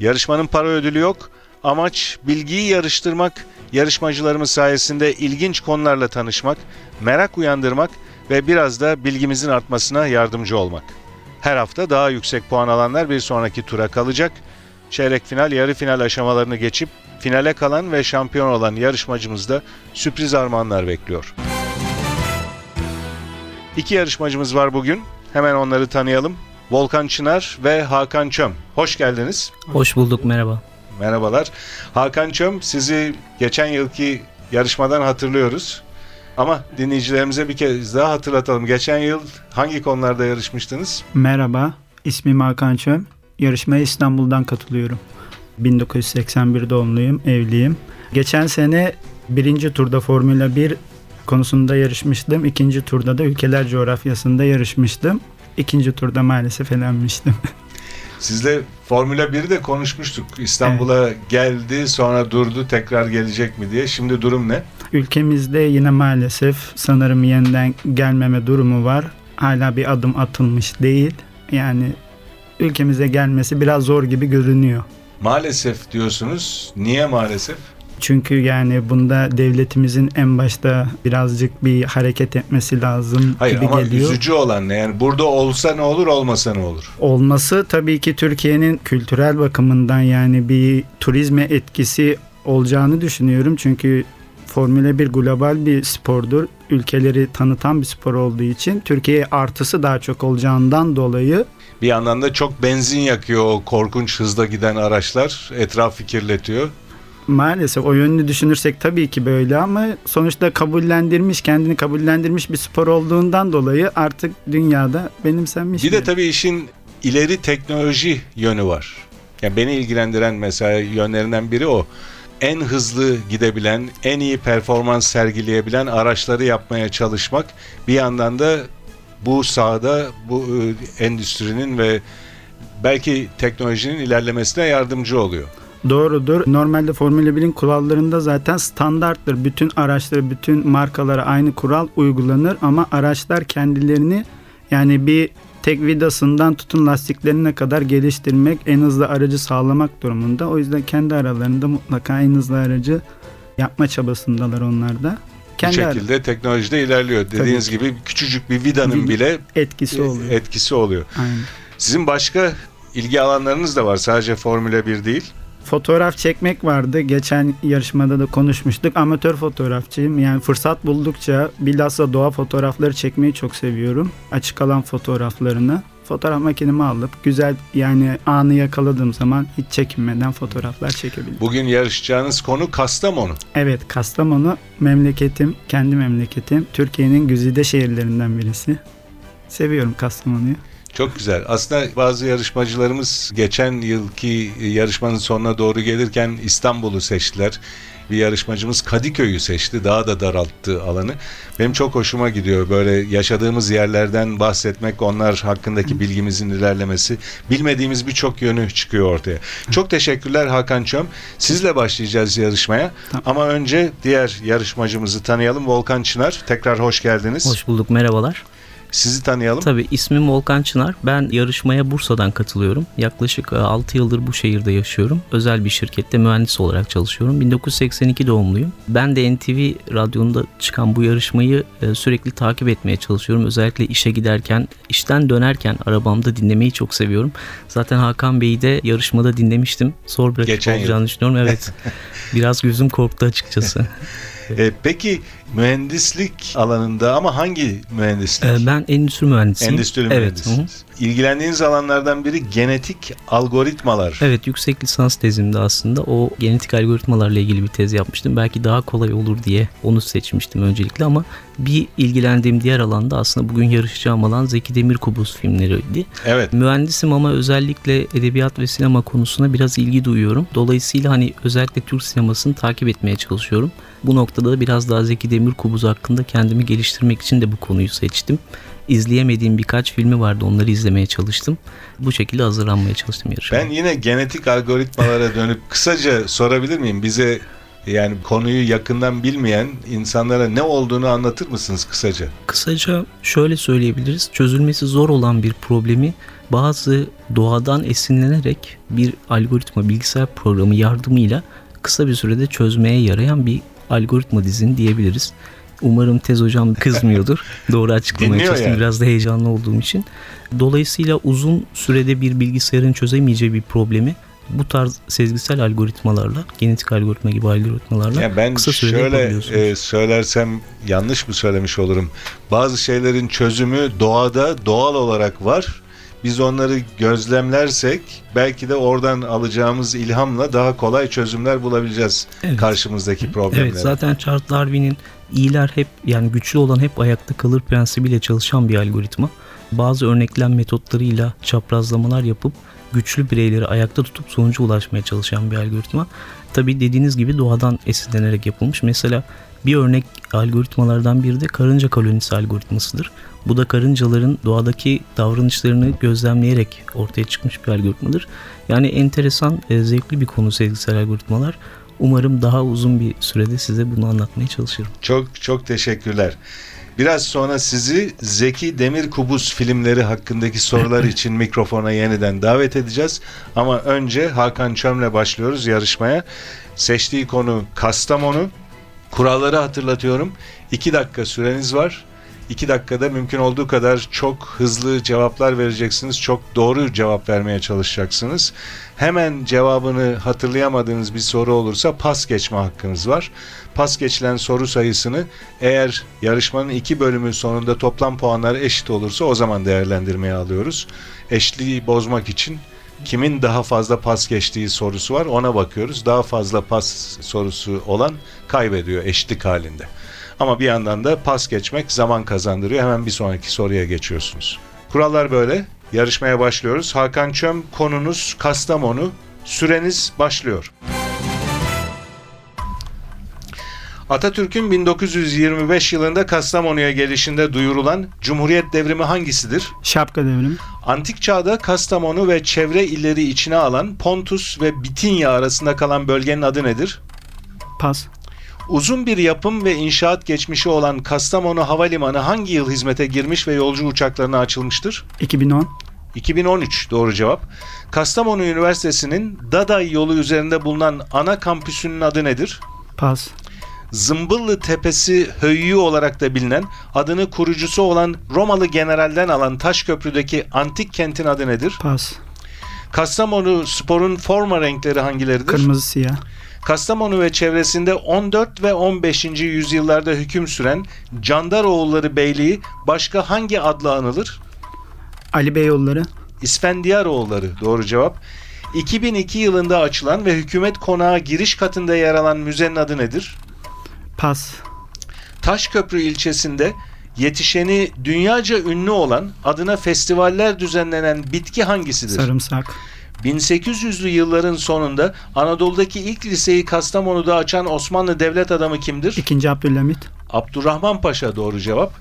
Yarışmanın para ödülü yok. Amaç bilgiyi yarıştırmak, yarışmacılarımız sayesinde ilginç konularla tanışmak, merak uyandırmak ve biraz da bilgimizin artmasına yardımcı olmak. Her hafta daha yüksek puan alanlar bir sonraki tura kalacak. Çeyrek final, yarı final aşamalarını geçip finale kalan ve şampiyon olan yarışmacımız da sürpriz armağanlar bekliyor. İki yarışmacımız var bugün. Hemen onları tanıyalım. Volkan Çınar ve Hakan Çöm. Hoş geldiniz. Hoş bulduk merhaba. Merhabalar. Hakan Çöm sizi geçen yılki yarışmadan hatırlıyoruz. Ama dinleyicilerimize bir kez daha hatırlatalım. Geçen yıl hangi konularda yarışmıştınız? Merhaba, ismim Hakan Çöm. Yarışmaya İstanbul'dan katılıyorum. 1981 doğumluyum, evliyim. Geçen sene birinci turda Formula 1 konusunda yarışmıştım. İkinci turda da ülkeler coğrafyasında yarışmıştım. İkinci turda maalesef elenmiştim. Sizle Formula 1'i de konuşmuştuk. İstanbul'a geldi sonra durdu tekrar gelecek mi diye. Şimdi durum ne? Ülkemizde yine maalesef sanırım yeniden gelmeme durumu var. Hala bir adım atılmış değil. Yani ülkemize gelmesi biraz zor gibi görünüyor. Maalesef diyorsunuz. Niye maalesef? Çünkü yani bunda devletimizin en başta birazcık bir hareket etmesi lazım Hayır gibi ama geliyor. üzücü olan ne? Yani burada olsa ne olur olmasa ne olur? Olması tabii ki Türkiye'nin kültürel bakımından yani bir turizme etkisi olacağını düşünüyorum. Çünkü Formula 1 global bir spordur. Ülkeleri tanıtan bir spor olduğu için Türkiye'ye artısı daha çok olacağından dolayı Bir yandan da çok benzin yakıyor o korkunç hızda giden araçlar. Etrafı kirletiyor. Maalesef o yönünü düşünürsek tabii ki böyle ama sonuçta kabullendirmiş, kendini kabullendirmiş bir spor olduğundan dolayı artık dünyada benimsenmiş. Bir de tabii işin ileri teknoloji yönü var. Yani beni ilgilendiren mesela yönlerinden biri o. En hızlı gidebilen, en iyi performans sergileyebilen araçları yapmaya çalışmak. Bir yandan da bu sahada bu e, endüstrinin ve belki teknolojinin ilerlemesine yardımcı oluyor. Doğrudur. Normalde Formula 1'in kurallarında zaten standarttır. Bütün araçlara, bütün markalara aynı kural uygulanır ama araçlar kendilerini yani bir tek vidasından tutun lastiklerine kadar geliştirmek, en hızlı aracı sağlamak durumunda. O yüzden kendi aralarında mutlaka en hızlı aracı yapma çabasındalar onlar da. Kendi ara- şekilde teknolojide ilerliyor. Dediğiniz gibi küçücük bir vidanın Vid- bile etkisi oluyor. etkisi oluyor. Aynen. Sizin başka ilgi alanlarınız da var. Sadece Formula 1 değil. Fotoğraf çekmek vardı. Geçen yarışmada da konuşmuştuk. Amatör fotoğrafçıyım. Yani fırsat buldukça bilhassa doğa fotoğrafları çekmeyi çok seviyorum. Açık alan fotoğraflarını. Fotoğraf makinemi alıp güzel yani anı yakaladığım zaman hiç çekinmeden fotoğraflar çekebilirim. Bugün yarışacağınız konu Kastamonu. Evet Kastamonu memleketim, kendi memleketim. Türkiye'nin güzide şehirlerinden birisi. Seviyorum Kastamonu'yu. Çok güzel. Aslında bazı yarışmacılarımız geçen yılki yarışmanın sonuna doğru gelirken İstanbul'u seçtiler. Bir yarışmacımız Kadıköy'ü seçti. Daha da daralttı alanı. Benim çok hoşuma gidiyor böyle yaşadığımız yerlerden bahsetmek, onlar hakkındaki bilgimizin ilerlemesi. Bilmediğimiz birçok yönü çıkıyor ortaya. Çok teşekkürler Hakan Çöm. Sizle başlayacağız yarışmaya. Tamam. Ama önce diğer yarışmacımızı tanıyalım. Volkan Çınar. Tekrar hoş geldiniz. Hoş bulduk merhabalar. Sizi tanıyalım. Tabii ismim Volkan Çınar. Ben yarışmaya Bursa'dan katılıyorum. Yaklaşık 6 yıldır bu şehirde yaşıyorum. Özel bir şirkette mühendis olarak çalışıyorum. 1982 doğumluyum. Ben de NTV radyonda çıkan bu yarışmayı e, sürekli takip etmeye çalışıyorum. Özellikle işe giderken, işten dönerken arabamda dinlemeyi çok seviyorum. Zaten Hakan Bey'i de yarışmada dinlemiştim. Zor bir rakip Geçen yıl. olacağını düşünüyorum. Evet. Biraz gözüm korktu açıkçası. E, peki mühendislik alanında ama hangi mühendislik? Ee, ben endüstri mühendisiyim. Endüstri Evet. hı. mühendisiniz. İlgilendiğiniz alanlardan biri genetik algoritmalar. Evet yüksek lisans tezimde aslında o genetik algoritmalarla ilgili bir tez yapmıştım. Belki daha kolay olur diye onu seçmiştim öncelikle ama bir ilgilendiğim diğer alanda aslında bugün yarışacağım alan Zeki Demirkubuz filmleriydi. Evet. Mühendisim ama özellikle edebiyat ve sinema konusuna biraz ilgi duyuyorum. Dolayısıyla hani özellikle Türk sinemasını takip etmeye çalışıyorum. Bu noktada da biraz daha Zeki Demirkubuz hakkında kendimi geliştirmek için de bu konuyu seçtim. İzleyemediğim birkaç filmi vardı onları izlemeye çalıştım. Bu şekilde hazırlanmaya çalıştım yarışmaya. Ben yine genetik algoritmalara dönüp kısaca sorabilir miyim? Bize yani konuyu yakından bilmeyen insanlara ne olduğunu anlatır mısınız kısaca? Kısaca şöyle söyleyebiliriz. Çözülmesi zor olan bir problemi bazı doğadan esinlenerek bir algoritma, bilgisayar programı yardımıyla kısa bir sürede çözmeye yarayan bir algoritma dizini diyebiliriz. Umarım tez hocam kızmıyordur. Doğru açıklamaya çalıştım. yani. Biraz da heyecanlı olduğum için. Dolayısıyla uzun sürede bir bilgisayarın çözemeyeceği bir problemi bu tarz sezgisel algoritmalarla, genetik algoritma gibi algoritmalarla Ya ben kısa sürede şöyle e, söylersem yanlış mı söylemiş olurum? Bazı şeylerin çözümü doğada doğal olarak var. Biz onları gözlemlersek belki de oradan alacağımız ilhamla daha kolay çözümler bulabileceğiz Evet. karşımızdaki problemlere. Evet zaten Charles Darwin'in iyiler hep yani güçlü olan hep ayakta kalır prensibiyle çalışan bir algoritma. Bazı örneklem metotlarıyla çaprazlamalar yapıp güçlü bireyleri ayakta tutup sonuca ulaşmaya çalışan bir algoritma. Tabi dediğiniz gibi doğadan esinlenerek yapılmış. Mesela bir örnek algoritmalardan biri de karınca kolonisi algoritmasıdır. Bu da karıncaların doğadaki davranışlarını gözlemleyerek ortaya çıkmış bir algoritmadır. Yani enteresan, e, zevkli bir konu sezgisel algoritmalar. Umarım daha uzun bir sürede size bunu anlatmaya çalışırım. Çok çok teşekkürler. Biraz sonra sizi Zeki Demirkubuz filmleri hakkındaki sorular için mikrofona yeniden davet edeceğiz. Ama önce Hakan Çöm'le başlıyoruz yarışmaya. Seçtiği konu Kastamonu. Kuralları hatırlatıyorum. 2 dakika süreniz var. 2 dakikada mümkün olduğu kadar çok hızlı cevaplar vereceksiniz. Çok doğru cevap vermeye çalışacaksınız. Hemen cevabını hatırlayamadığınız bir soru olursa pas geçme hakkınız var. Pas geçilen soru sayısını eğer yarışmanın iki bölümü sonunda toplam puanlar eşit olursa o zaman değerlendirmeye alıyoruz. Eşliği bozmak için kimin daha fazla pas geçtiği sorusu var ona bakıyoruz. Daha fazla pas sorusu olan kaybediyor eşlik halinde. Ama bir yandan da pas geçmek zaman kazandırıyor. Hemen bir sonraki soruya geçiyorsunuz. Kurallar böyle. Yarışmaya başlıyoruz. Hakan Çöm konunuz Kastamonu. Süreniz başlıyor. Atatürk'ün 1925 yılında Kastamonu'ya gelişinde duyurulan Cumhuriyet devrimi hangisidir? Şapka devrimi. Antik çağda Kastamonu ve çevre illeri içine alan Pontus ve Bitinya arasında kalan bölgenin adı nedir? Pas. Uzun bir yapım ve inşaat geçmişi olan Kastamonu Havalimanı hangi yıl hizmete girmiş ve yolcu uçaklarına açılmıştır? 2010. 2013 doğru cevap. Kastamonu Üniversitesi'nin Daday yolu üzerinde bulunan ana kampüsünün adı nedir? Pas. Zımbıllı Tepesi Höyü olarak da bilinen adını kurucusu olan Romalı generalden alan Taşköprü'deki antik kentin adı nedir? Pas. Kastamonu sporun forma renkleri hangileridir? Kırmızı siyah. Kastamonu ve çevresinde 14 ve 15. yüzyıllarda hüküm süren Candaroğulları Beyliği başka hangi adla anılır? Ali Beyoğulları. İsfendiyaroğulları doğru cevap. 2002 yılında açılan ve hükümet konağı giriş katında yer alan müzenin adı nedir? Pas. Taşköprü ilçesinde yetişeni dünyaca ünlü olan adına festivaller düzenlenen bitki hangisidir? Sarımsak. 1800'lü yılların sonunda Anadolu'daki ilk liseyi Kastamonu'da açan Osmanlı devlet adamı kimdir? İkinci Abdülhamit. Abdurrahman Paşa doğru cevap.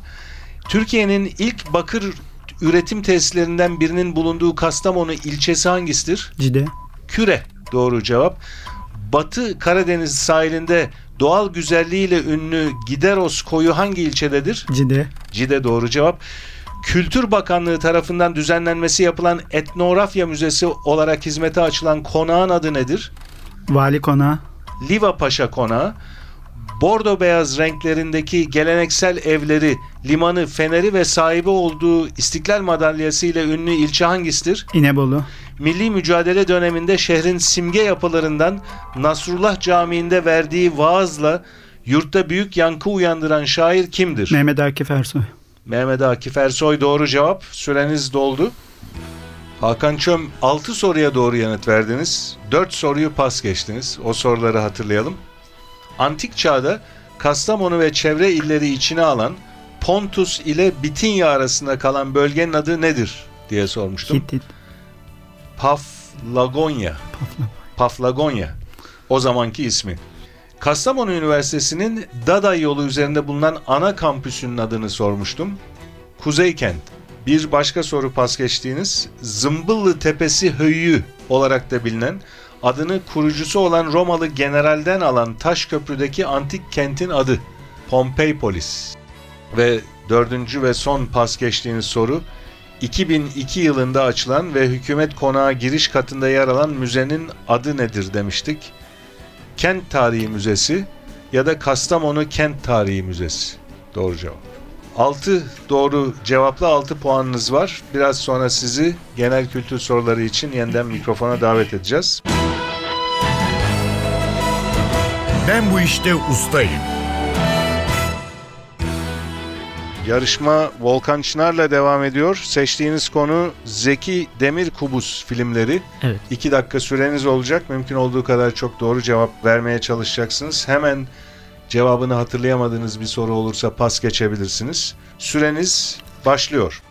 Türkiye'nin ilk bakır üretim tesislerinden birinin bulunduğu Kastamonu ilçesi hangisidir? Cide. Küre doğru cevap. Batı Karadeniz sahilinde doğal güzelliğiyle ünlü Gideros koyu hangi ilçededir? Cide. Cide doğru cevap. Kültür Bakanlığı tarafından düzenlenmesi yapılan Etnografya Müzesi olarak hizmete açılan konağın adı nedir? Vali Konağı. Liva Paşa Konağı. Bordo beyaz renklerindeki geleneksel evleri, limanı, feneri ve sahibi olduğu İstiklal Madalyası ile ünlü ilçe hangisidir? İnebolu. Milli mücadele döneminde şehrin simge yapılarından Nasrullah Camii'nde verdiği vaazla Yurtta büyük yankı uyandıran şair kimdir? Mehmet Akif Ersoy. Mehmet Akif Ersoy doğru cevap. Süreniz doldu. Hakan Çöm 6 soruya doğru yanıt verdiniz. 4 soruyu pas geçtiniz. O soruları hatırlayalım. Antik çağda Kastamonu ve çevre illeri içine alan Pontus ile Bitinya arasında kalan bölgenin adı nedir diye sormuştum. Hitit. Paflagonya. Paflagonya. O zamanki ismi. Kastamonu Üniversitesi'nin Dada yolu üzerinde bulunan ana kampüsünün adını sormuştum. Kuzeykent. Bir başka soru pas geçtiğiniz Zımbıllı Tepesi Höyü olarak da bilinen adını kurucusu olan Romalı generalden alan Taşköprü'deki antik kentin adı Pompeipolis. Ve dördüncü ve son pas geçtiğiniz soru 2002 yılında açılan ve hükümet konağı giriş katında yer alan müzenin adı nedir demiştik. Kent Tarihi Müzesi ya da Kastamonu Kent Tarihi Müzesi. Doğru cevap. 6 doğru cevapla 6 puanınız var. Biraz sonra sizi genel kültür soruları için yeniden mikrofona davet edeceğiz. Ben bu işte ustayım. Yarışma Volkan Çınar'la devam ediyor. Seçtiğiniz konu Zeki Demir Kubus filmleri. Evet. 2 dakika süreniz olacak. Mümkün olduğu kadar çok doğru cevap vermeye çalışacaksınız. Hemen cevabını hatırlayamadığınız bir soru olursa pas geçebilirsiniz. Süreniz başlıyor.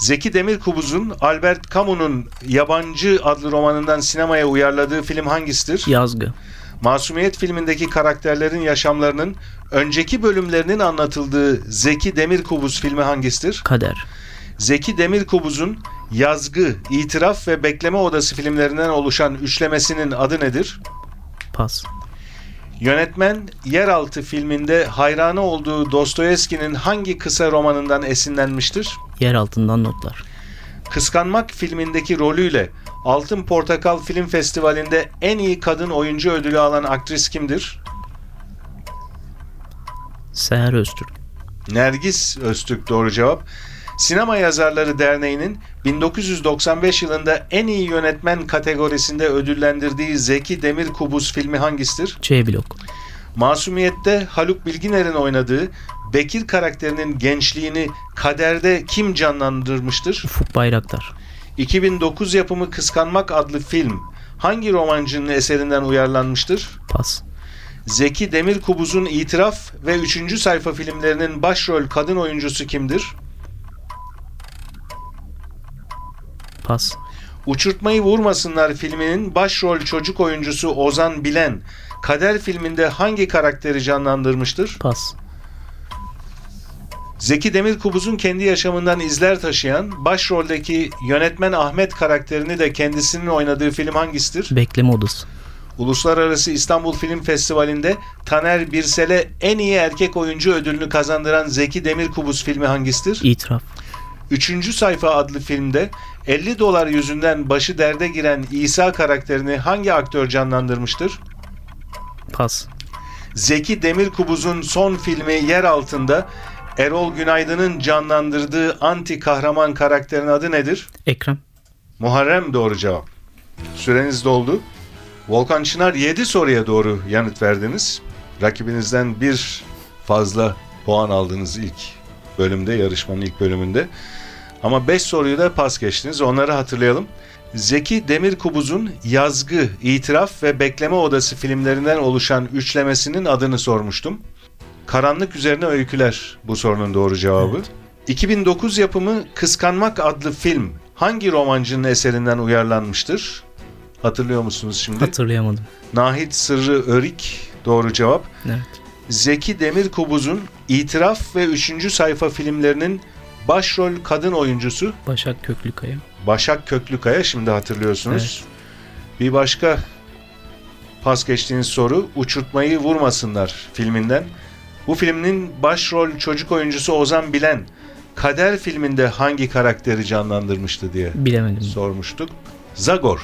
Zeki Demirkubuz'un Albert Camus'un Yabancı adlı romanından sinemaya uyarladığı film hangisidir? Yazgı. Masumiyet filmindeki karakterlerin yaşamlarının önceki bölümlerinin anlatıldığı Zeki Demirkubuz filmi hangisidir? Kader. Zeki Demirkubuz'un Yazgı, İtiraf ve Bekleme Odası filmlerinden oluşan üçlemesinin adı nedir? Pas. Yönetmen Yeraltı filminde hayranı olduğu Dostoyevski'nin hangi kısa romanından esinlenmiştir? Yer altından notlar. Kıskanmak filmindeki rolüyle Altın Portakal Film Festivali'nde en iyi kadın oyuncu ödülü alan aktris kimdir? Seher Öztürk. Nergis Öztürk doğru cevap. Sinema Yazarları Derneği'nin 1995 yılında en iyi yönetmen kategorisinde ödüllendirdiği Zeki Demirkubuz filmi hangisidir? C blok. Masumiyet'te Haluk Bilginer'in oynadığı Bekir karakterinin gençliğini kaderde kim canlandırmıştır? Ufuk Bayraktar. 2009 yapımı Kıskanmak adlı film hangi romancının eserinden uyarlanmıştır? Pas. Zeki Demirkubuz'un İtiraf ve 3. sayfa filmlerinin başrol kadın oyuncusu kimdir? Pas. Uçurtmayı Vurmasınlar filminin başrol çocuk oyuncusu Ozan Bilen Kader filminde hangi karakteri canlandırmıştır? Pas. Zeki Demirkubuz'un kendi yaşamından izler taşıyan başroldeki yönetmen Ahmet karakterini de kendisinin oynadığı film hangisidir? Bekleme odası. Uluslararası İstanbul Film Festivali'nde Taner Birsel'e en iyi erkek oyuncu ödülünü kazandıran Zeki Demirkubuz filmi hangisidir? İtiraf. Üçüncü sayfa adlı filmde 50 dolar yüzünden başı derde giren İsa karakterini hangi aktör canlandırmıştır? Pas. Zeki Demirkubuz'un son filmi Yer Altında Erol Günaydın'ın canlandırdığı anti kahraman karakterin adı nedir? Ekrem. Muharrem doğru cevap. Süreniz doldu. Volkan Çınar 7 soruya doğru yanıt verdiniz. Rakibinizden bir fazla puan aldınız ilk bölümde, yarışmanın ilk bölümünde. Ama 5 soruyu da pas geçtiniz. Onları hatırlayalım. Zeki Demirkubuz'un Yazgı, İtiraf ve Bekleme Odası filmlerinden oluşan üçlemesinin adını sormuştum. Karanlık Üzerine Öyküler bu sorunun doğru cevabı. 2009 yapımı Kıskanmak adlı film hangi romancının eserinden uyarlanmıştır? Hatırlıyor musunuz şimdi? Hatırlayamadım. Nahit Sırrı Örik doğru cevap. Evet. Zeki Demirkubuz'un İtiraf ve 3. sayfa filmlerinin başrol kadın oyuncusu Başak Köklükaya. Başak Köklükaya şimdi hatırlıyorsunuz. Bir başka pas geçtiğiniz soru Uçurtmayı Vurmasınlar filminden. Bu filmin başrol çocuk oyuncusu Ozan Bilen Kader filminde hangi karakteri canlandırmıştı diye Bilemedim. sormuştuk. Zagor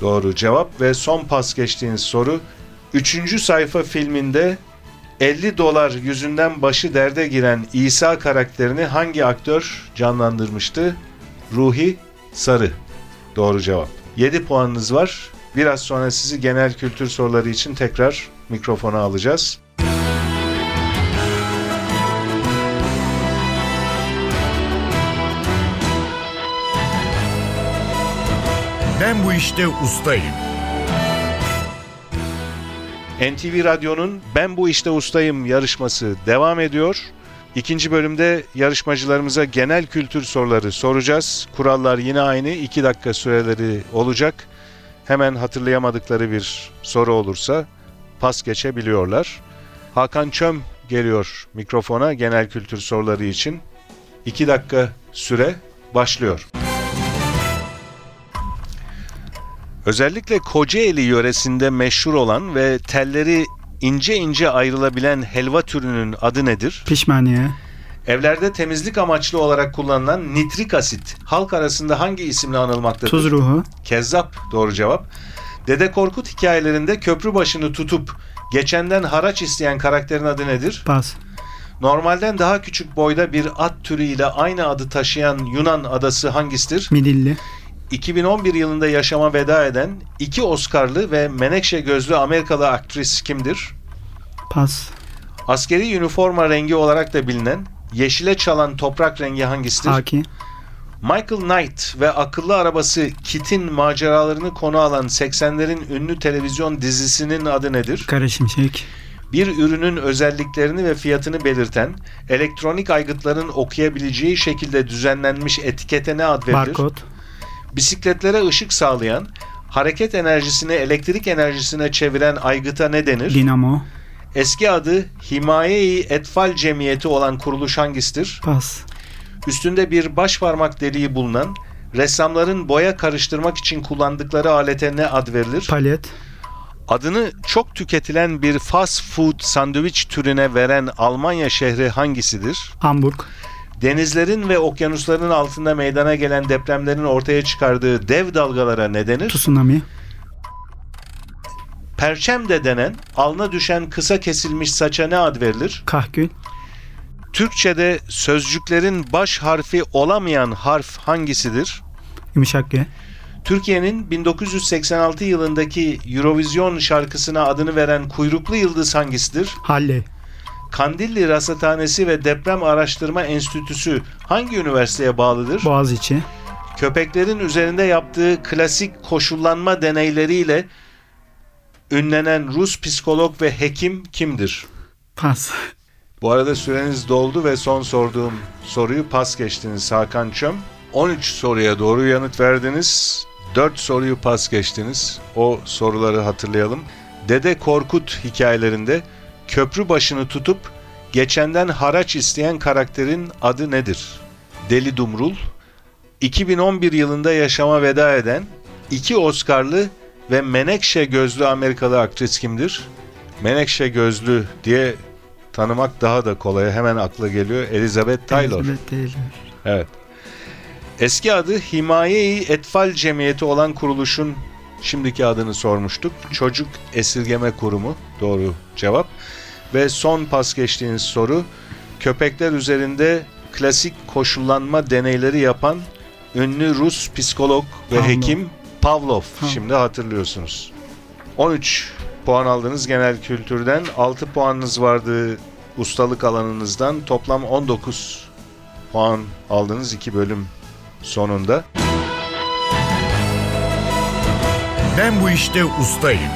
doğru cevap ve son pas geçtiğiniz soru 3. sayfa filminde 50 dolar yüzünden başı derde giren İsa karakterini hangi aktör canlandırmıştı? Ruhi Sarı. Doğru cevap. 7 puanınız var. Biraz sonra sizi genel kültür soruları için tekrar mikrofona alacağız. Ben bu işte ustayım. NTV Radyo'nun Ben Bu İşte Ustayım yarışması devam ediyor. İkinci bölümde yarışmacılarımıza genel kültür soruları soracağız. Kurallar yine aynı. 2 dakika süreleri olacak. Hemen hatırlayamadıkları bir soru olursa pas geçebiliyorlar. Hakan Çöm geliyor mikrofona genel kültür soruları için. 2 dakika süre başlıyor. Özellikle Kocaeli yöresinde meşhur olan ve telleri ince ince ayrılabilen helva türünün adı nedir? Pişmaniye. Evlerde temizlik amaçlı olarak kullanılan nitrik asit halk arasında hangi isimle anılmaktadır? Tuz ruhu. Kezzap doğru cevap. Dede Korkut hikayelerinde köprü başını tutup geçenden haraç isteyen karakterin adı nedir? Pas. Normalden daha küçük boyda bir at türüyle aynı adı taşıyan Yunan adası hangisidir? Midilli. 2011 yılında yaşama veda eden iki Oscar'lı ve menekşe gözlü Amerikalı aktris kimdir? Pas. Askeri üniforma rengi olarak da bilinen yeşile çalan toprak rengi hangisidir? Haki. Michael Knight ve akıllı arabası Kit'in maceralarını konu alan 80'lerin ünlü televizyon dizisinin adı nedir? Kara şimşek. Bir ürünün özelliklerini ve fiyatını belirten, elektronik aygıtların okuyabileceği şekilde düzenlenmiş etikete ne ad verilir? Barkod. Bisikletlere ışık sağlayan, hareket enerjisini elektrik enerjisine çeviren aygıta ne denir? Dinamo. Eski adı Himaye-i Etfal Cemiyeti olan kuruluş hangisidir? Pas. Üstünde bir baş parmak deliği bulunan, ressamların boya karıştırmak için kullandıkları alete ne ad verilir? Palet. Adını çok tüketilen bir fast food sandviç türüne veren Almanya şehri hangisidir? Hamburg. Denizlerin ve okyanusların altında meydana gelen depremlerin ortaya çıkardığı dev dalgalara ne denir? Tsunami. Perçem de denen alna düşen kısa kesilmiş saça ne ad verilir? Kahkül. Türkçe'de sözcüklerin baş harfi olamayan harf hangisidir? Yumuşak G. Türkiye'nin 1986 yılındaki Eurovision şarkısına adını veren kuyruklu yıldız hangisidir? Halle. Kandilli Rasathanesi ve Deprem Araştırma Enstitüsü hangi üniversiteye bağlıdır? Boğaziçi. Köpeklerin üzerinde yaptığı klasik koşullanma deneyleriyle ünlenen Rus psikolog ve hekim kimdir? Pas. Bu arada süreniz doldu ve son sorduğum soruyu pas geçtiniz Hakan Çöm. 13 soruya doğru yanıt verdiniz. 4 soruyu pas geçtiniz. O soruları hatırlayalım. Dede Korkut hikayelerinde köprü başını tutup geçenden haraç isteyen karakterin adı nedir? Deli Dumrul. 2011 yılında yaşama veda eden iki Oscar'lı ve menekşe gözlü Amerikalı aktris kimdir? Menekşe gözlü diye tanımak daha da kolay. Hemen akla geliyor. Elizabeth Taylor. Elizabeth Taylor. Evet. Eski adı Himaye-i Etfal Cemiyeti olan kuruluşun şimdiki adını sormuştuk. Çocuk Esirgeme Kurumu doğru cevap. Ve son pas geçtiğiniz soru köpekler üzerinde klasik koşullanma deneyleri yapan ünlü Rus psikolog ve Pavlov. hekim Pavlov. Pavlov. Şimdi hatırlıyorsunuz. 13 puan aldınız genel kültürden. 6 puanınız vardı ustalık alanınızdan. Toplam 19 puan aldınız iki bölüm sonunda. Ben bu işte ustayım.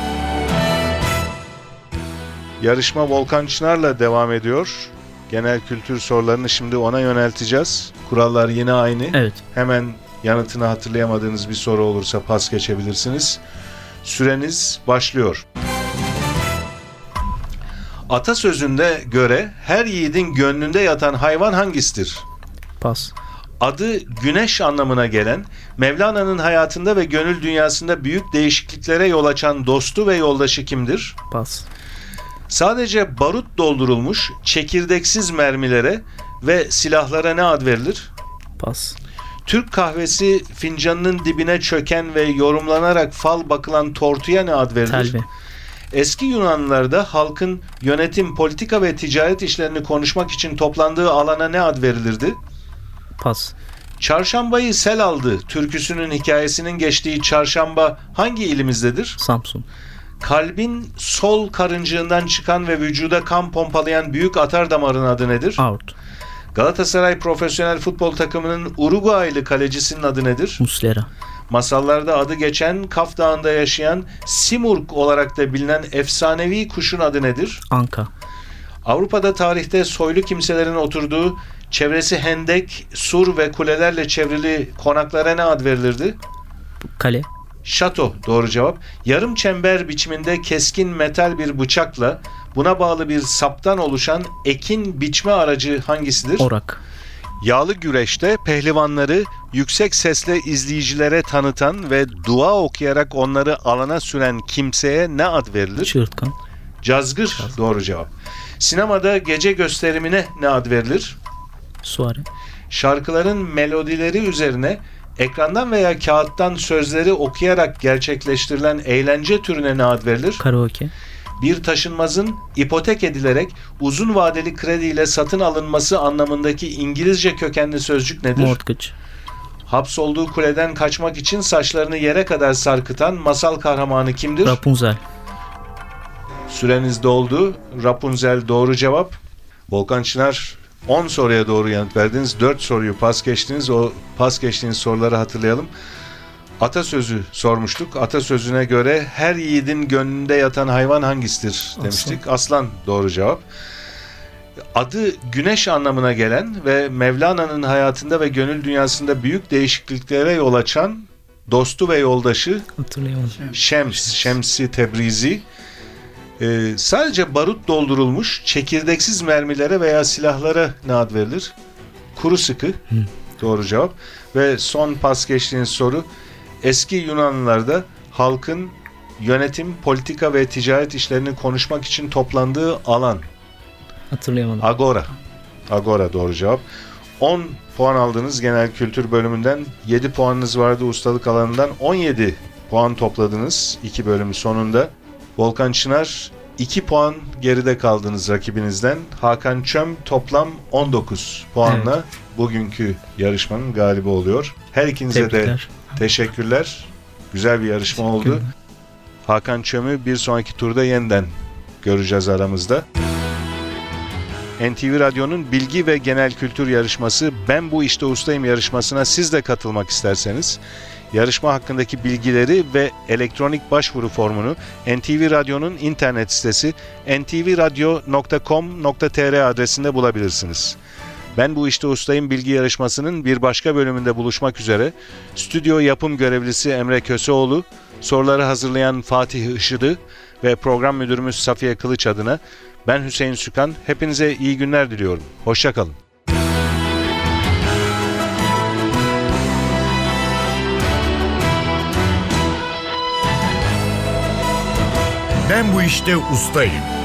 Yarışma Volkan Çınar'la devam ediyor. Genel kültür sorularını şimdi ona yönelteceğiz. Kurallar yine aynı. Evet. Hemen yanıtını hatırlayamadığınız bir soru olursa pas geçebilirsiniz. Süreniz başlıyor. Atasözünde göre her yiğidin gönlünde yatan hayvan hangisidir? Pas. Adı güneş anlamına gelen, Mevlana'nın hayatında ve gönül dünyasında büyük değişikliklere yol açan dostu ve yoldaşı kimdir? Pas. Sadece barut doldurulmuş çekirdeksiz mermilere ve silahlara ne ad verilir? Pas. Türk kahvesi fincanının dibine çöken ve yorumlanarak fal bakılan tortuya ne ad verilir? Telve. Eski Yunanlılarda halkın yönetim, politika ve ticaret işlerini konuşmak için toplandığı alana ne ad verilirdi? Pas. Çarşambayı sel aldı türküsünün hikayesinin geçtiği çarşamba hangi ilimizdedir? Samsun. Kalbin sol karıncığından çıkan ve vücuda kan pompalayan büyük atar damarın adı nedir? Aort. Galatasaray profesyonel futbol takımının Uruguaylı kalecisinin adı nedir? Muslera. Masallarda adı geçen Kaf Dağı'nda yaşayan Simurg olarak da bilinen efsanevi kuşun adı nedir? Anka. Avrupa'da tarihte soylu kimselerin oturduğu, çevresi hendek, sur ve kulelerle çevrili konaklara ne ad verilirdi? Kale. Şato doğru cevap. Yarım çember biçiminde keskin metal bir bıçakla buna bağlı bir saptan oluşan ekin biçme aracı hangisidir? Orak. Yağlı güreşte pehlivanları yüksek sesle izleyicilere tanıtan ve dua okuyarak onları alana süren kimseye ne ad verilir? Çığırtkan. Cazgır doğru cevap. Sinemada gece gösterimine ne ad verilir? Suare. Şarkıların melodileri üzerine ekrandan veya kağıttan sözleri okuyarak gerçekleştirilen eğlence türüne ne ad verilir? Karaoke. Bir taşınmazın ipotek edilerek uzun vadeli krediyle satın alınması anlamındaki İngilizce kökenli sözcük nedir? Mortgage. Hapsolduğu kuleden kaçmak için saçlarını yere kadar sarkıtan masal kahramanı kimdir? Rapunzel. Süreniz doldu. Rapunzel doğru cevap. Volkan Çınar 10 soruya doğru yanıt verdiniz. 4 soruyu pas geçtiniz. O pas geçtiğiniz soruları hatırlayalım. Atasözü sormuştuk. Atasözüne göre her yiğidin gönlünde yatan hayvan hangisidir demiştik. Aslan doğru cevap. Adı güneş anlamına gelen ve Mevlana'nın hayatında ve gönül dünyasında büyük değişikliklere yol açan dostu ve yoldaşı. Şems, Şemsi Tebrizi Ee, sadece barut doldurulmuş çekirdeksiz mermilere veya silahlara ne ad verilir? Kuru sıkı. Doğru cevap. Ve son pas geçtiğiniz soru. Eski Yunanlılarda halkın yönetim, politika ve ticaret işlerini konuşmak için toplandığı alan. Hatırlayamadım. Agora. Agora doğru cevap. 10 puan aldınız genel kültür bölümünden. 7 puanınız vardı ustalık alanından. 17 puan topladınız 2 bölümü sonunda. Volkan Çınar 2 puan geride kaldınız rakibinizden. Hakan Çöm toplam 19 puanla bugünkü yarışmanın galibi oluyor. Her ikinize de Tebrikler. teşekkürler. Güzel bir yarışma oldu. Hakan Çöm'ü bir sonraki turda yeniden göreceğiz aramızda. NTV Radyo'nun bilgi ve genel kültür yarışması Ben Bu İşte Ustayım yarışmasına siz de katılmak isterseniz yarışma hakkındaki bilgileri ve elektronik başvuru formunu NTV Radyo'nun internet sitesi ntvradio.com.tr adresinde bulabilirsiniz. Ben Bu İşte Ustayım bilgi yarışmasının bir başka bölümünde buluşmak üzere stüdyo yapım görevlisi Emre Köseoğlu, soruları hazırlayan Fatih Işıdı ve program müdürümüz Safiye Kılıç adına ben Hüseyin Sükan. Hepinize iyi günler diliyorum. Hoşçakalın. Ben bu işte ustayım.